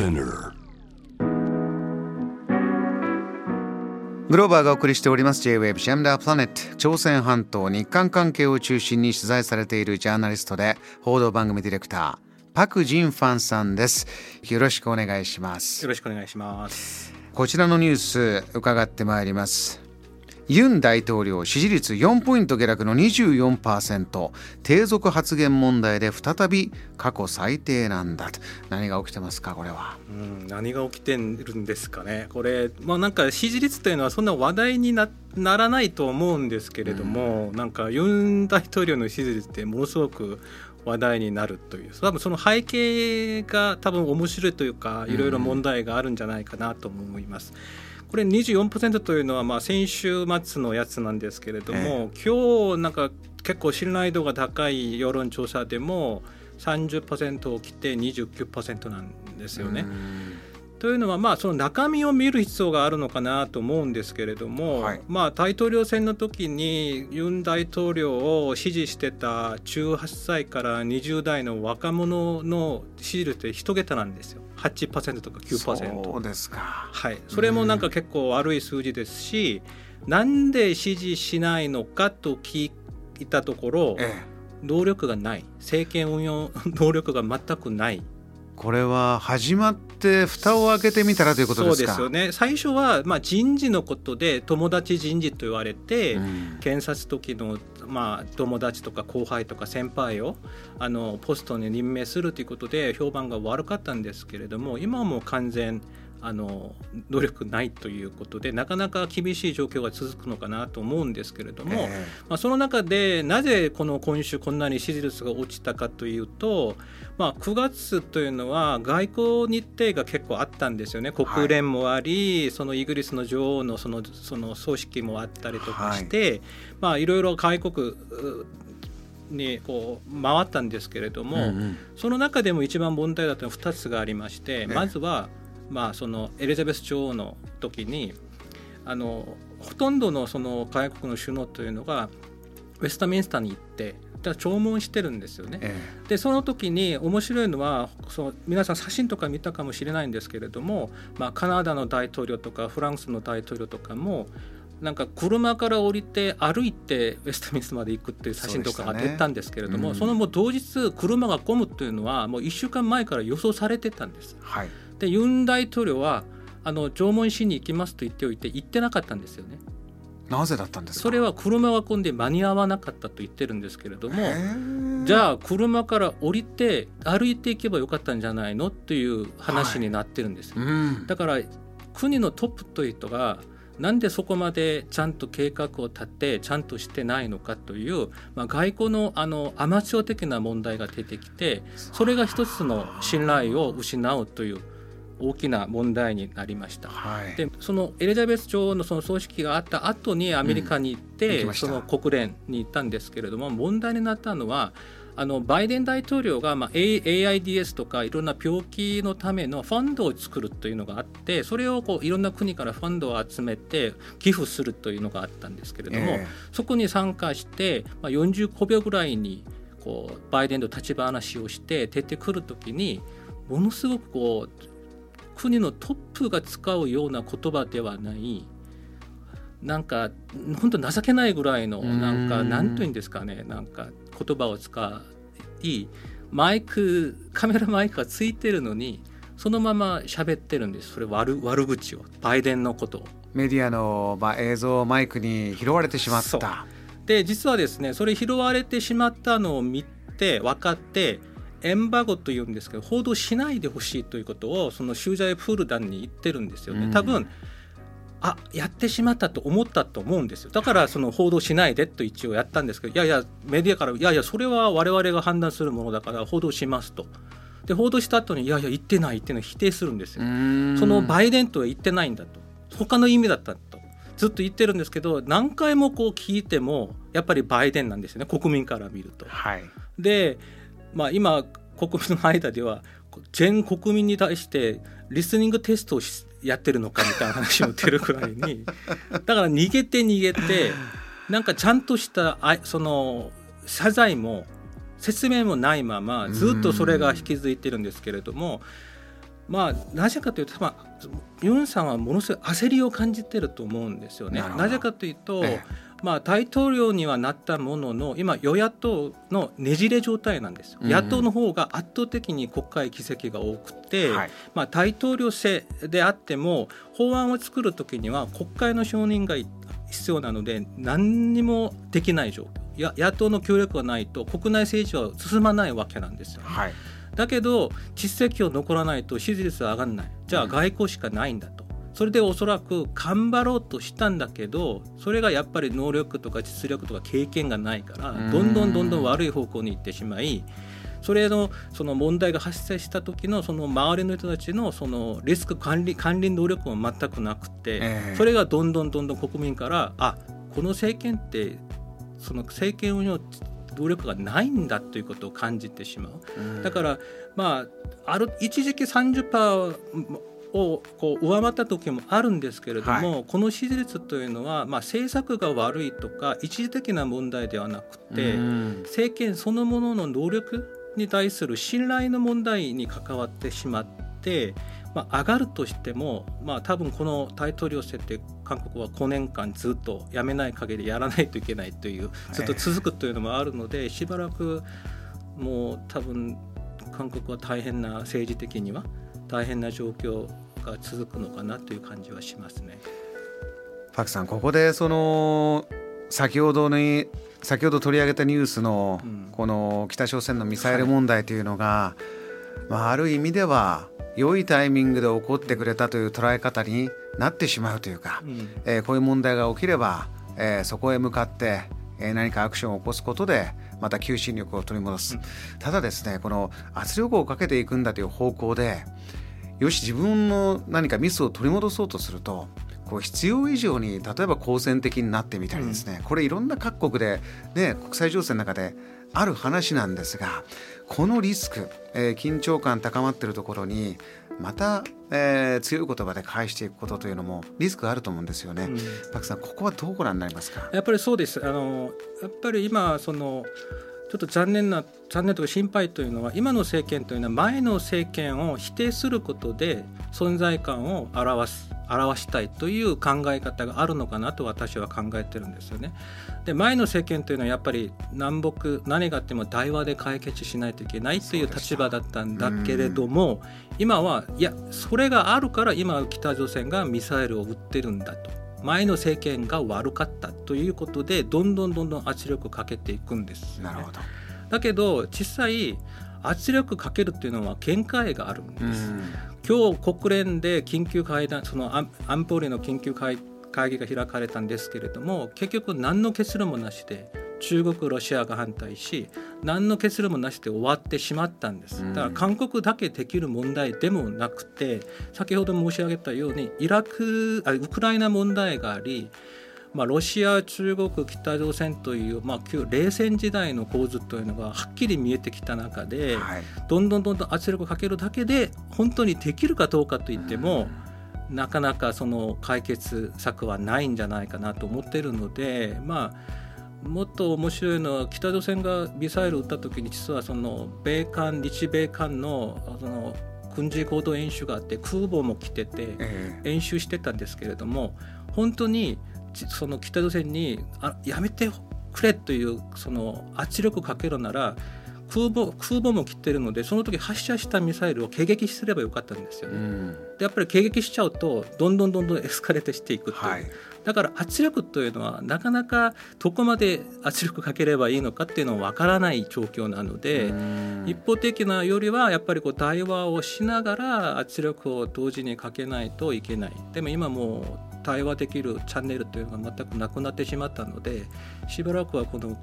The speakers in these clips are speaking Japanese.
Spinner. グローバーがお送りしております J-Wave ジャムダープラネット。朝鮮半島日韓関係を中心に取材されているジャーナリストで報道番組ディレクターパク・ジンファンさんです。よろしくお願いします。よろしくお願いします。こちらのニュース伺ってまいりますユン大統領支持率4ポイント下落の24%低俗発言問題で再び過去最低なんだと。何が起きてますかこれは、うん、何が起きてるんですかね。これまあなんか支持率というのはそんな話題になならないと思うんですけれども、うん、なんかユン大統領の支持率ってものすごく話題になるという。多分その背景が多分面白いというかいろいろ問題があるんじゃないかなと思います。うんこれ24%というのはまあ先週末のやつなんですけれども、えー、今日なんか結構信頼度が高い世論調査でも30%を切って29%なんですよね。というのは、まあ、その中身を見る必要があるのかなと思うんですけれども、はい、まあ、大統領選の時にユン大統領を支持してた18歳から20代の若者の支持率って一桁なんですよ。8%とか9%そうですか、はい、それもなんか結構悪い数字ですし、うん、なんで支持しないのかと聞いたところ、ええ、能力がない。政権運用 能力が全くないこれは始まって蓋を開けてみたらということですか？そうですよね。最初はまあ人事のことで友達人事と言われて、うん、検察時のまあ友達とか後輩とか先輩をあのポストに任命するということで評判が悪かったんですけれども今はもう完全あの努力ないということでなかなか厳しい状況が続くのかなと思うんですけれども、えー、まあ、その中でなぜこの今週こんなに支持率が落ちたかというと、まあ、9月というのは外交日程が結構あったんですよね。国連もあり、はい、そのイギリスの女王のそのその葬式もあったりとかして、はい、まあ、いろいろ外国にこう回ったんですけれども、うんうん、その中でも一番問題だったのは2つがありまして、まずはまあ、そのエリザベス女王の時にあのほとんどのその外国の首脳というのがウェスタミンスターに行って弔問してるんですよね。ええ、でその時に面白いのはその皆さん写真とか見たかもしれないんですけれども、まあ、カナダの大統領とかフランスの大統領とかもなんか車から降りて歩いてウェスタミンスまで行くっていう写真とかが出たんですけれどもそ、ねうん、そのもう同日車が混むというのはもう1週間前から予想されてたんです。はいでユン大統領はあの縄文しに行きますと言っておいて行ってなかったんですよね。なぜだったんですそれは車が混んで間に合わなかったと言ってるんですけれどもじゃあ車から降りて歩いていけばよかったんじゃないの？という話になってるんですよ、はいうん、だから国のトップという人がなんでそこまでちゃんと計画を立てちゃんとしてないのかという、まあ、外交のあのアマチュア的な問題が出てきてそれが一つの信頼を失うという大きな問題になりました。はい、でそのエリザベス女王のその葬式があった後にアメリカに行って、うん、その国連に行ったんですけれども問題になったのはあのバイデン大統領が、まあ、AIDS とかいろんな病気のためのファンドを作るというのがあってそれをこういろんな国からファンドを集めて寄付するというのがあったんですけれども、えー、そこに参加して、まあ、45秒ぐらいにこうバイデンと立ち話をして出てくる時にものすごくこう国のトップが使うような言葉ではないなんか本当情けないぐらいのなんかなんというんですかねなんか言葉を使いマイクカメラマイクがついてるのにそのまま喋ってるんです。それ悪悪口を。バイデンのことを。メディアの、まあ、映像マイクに拾われてしまった。で実はですねそれ拾われてしまったのを見て分かってエンバゴというんですけど報道しないでほしいということをその修在プール団に言ってるんですよね。多分あやってしまったと思ったと思うんですよだからその報道しないでと一応やったんですけどいやいやメディアからいやいやそれは我々が判断するものだから報道しますと。で報道した後にいやいや言ってない言ってない否定するんですよ。そのバイデンとは言ってないんだと他の意味だったとずっと言ってるんですけど何回もこう聞いてもやっぱりバイデンなんですよね国民から見ると。はい、でまあ、今国民の間では全国民に対してリスニングテストをやってるのかみたいな話も出るくらいに。だから逃げて逃げてなんかちゃんとしたその謝罪も説明もないままずっとそれが引き続いてるんですけれどもまあ、なぜかというと、まあ、ユンさんはものすごい焦りを感じてると思うんですよね。なぜかというと、ええまあ、大統領にはなったものの今与野党のねじれ状態なんです野党の方が圧倒的に国会議席が多くて、はい、まあ、大統領制であっても法案を作る時には国会の承認が必要なので何にもできない状況。野党の協力がないと国内政治は進まないわけなんですよ、ね、はい、だけど実績を残らないと支持率は上がらない。じゃあ外交しかないんだと。それでおそらく頑張ろうとしたんだけどそれがやっぱり能力とか実力とか経験がないからどんどんどんどん悪い方向に行ってしまいそれのその問題が発生した時のその周りの人たちのそのリスク管理管理能力も全くなくてそれがどんどんどんどん国民からあこの政権ってその政権運用努力がないんだということを感じてしまう。だからまあある一時期30%をこう上回った時もあるんですけれども、はい、この支持率というのは、まあ、政策が悪いとか一時的な問題ではなくて政権そのものの能力に対する信頼の問題に関わってしまって、まあ、上がるとしても、まあ、多分この大統領選って韓国は5年間ずっとやめない限りやらないといけないというずっと続くというのもあるのでしばらくもう多分韓国は大変な政治的には大変な状況が続くのかなという感じはしますね。パクさんここでその先ほどに先ほど取り上げたニュースのこの北朝鮮のミサイル問題というのが、まあ、ある意味では良いタイミングで起こってくれたという捉え方になってしまうというか、うん、えー、こういう問題が起きれば、えー、そこへ向かって、えー、何かアクションを起こすことでまた求心力を取り戻す、うん、ただですねこの圧力をかけていくんだという方向でよし自分の何かミスを取り戻そうとするとこう必要以上に例えば好戦的になってみたりですね、うん、これいろんな各国で、ね、国際情勢の中である話なんですがこのリスク、えー、緊張感高まっているところにまた、えー、強い言葉で返していくことというのもリスクがあると思うんですよね。うん、パクさんここはどうご覧になりますか？やっぱりそうです。あのやっぱり今そのちょっと残念な残念というか心配というのは今の政権というのは前の政権を否定することで存在感を表す表したいという考え方があるのかなと私は考えてるんですよね。で前の政権というのはやっぱり南北何があっても対話で解決しないといけないという立場だったんだけれども今はいやそれがあるから今北朝鮮がミサイルを撃ってるんだと。前の政権が悪かったということでどんどんどんどん圧力をかけていくんです、ね、なるほどだけど実際圧力かけるっていうのは見解があるんです。今日国連で緊急会談その安保理の緊急会会議が開かれたんですけれども結局何の結論もなしで中国ロシアが反対し何の結論もなしで終わってしまったんです。だから韓国だけできる問題でもなくて先ほど申し上げたようにイラクあウクライナ問題がありまあ、ロシア、中国、北朝鮮という、まあ、旧冷戦時代の構図というのがはっきり見えてきた中で、はい、どんどんどんどん圧力をかけるだけで本当にできるかどうかといっても、なかなかその解決策はないんじゃないかなと思っているので、まあ、もっと面白いのは北朝鮮がミサイルを撃った時に実はその米韓日米韓のその軍事行動演習があって空母も来てて演習してたんですけれども本当にその北朝鮮にあやめてくれというその圧力をかけるなら空母空母も来てるのでその時発射したミサイルを迎撃すればよかったんですよね。でやっぱり迎撃しちゃうとどんどんどんどん エスカレートしていくという、はい、だから圧力というのはなかなかどこまで圧力かければいいのかっていうのはわからない状況なので一方的なよりはやっぱりこう対話をしながら圧力を同時にかけないといけない。でも今もう対話できるチャンネルというのが全くなくなってしまったのでしばらくはこの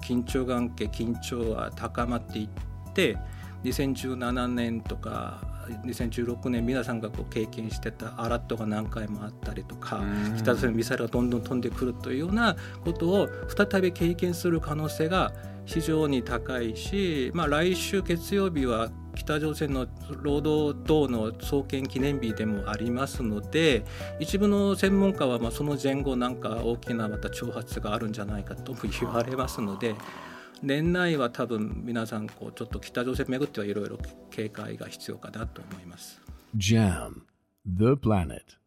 緊張関係緊張は高まっていって2017年とか2016年皆さんがこう経験してたアラットが何回もあったりとか北朝鮮のミサイルがどんどん飛んでくるというようなことを再び経験する可能性が非常に高いし、まあ、来週月曜日は北朝鮮の労働党の創建記念日でもありますので一部の専門家はまあその前後なんか大きなまた挑発があるんじゃないかとも言われますので。年内は多分皆さんこうちょっと北朝鮮めぐってはいろいろ警戒が必要かなと思います。JAM The Planet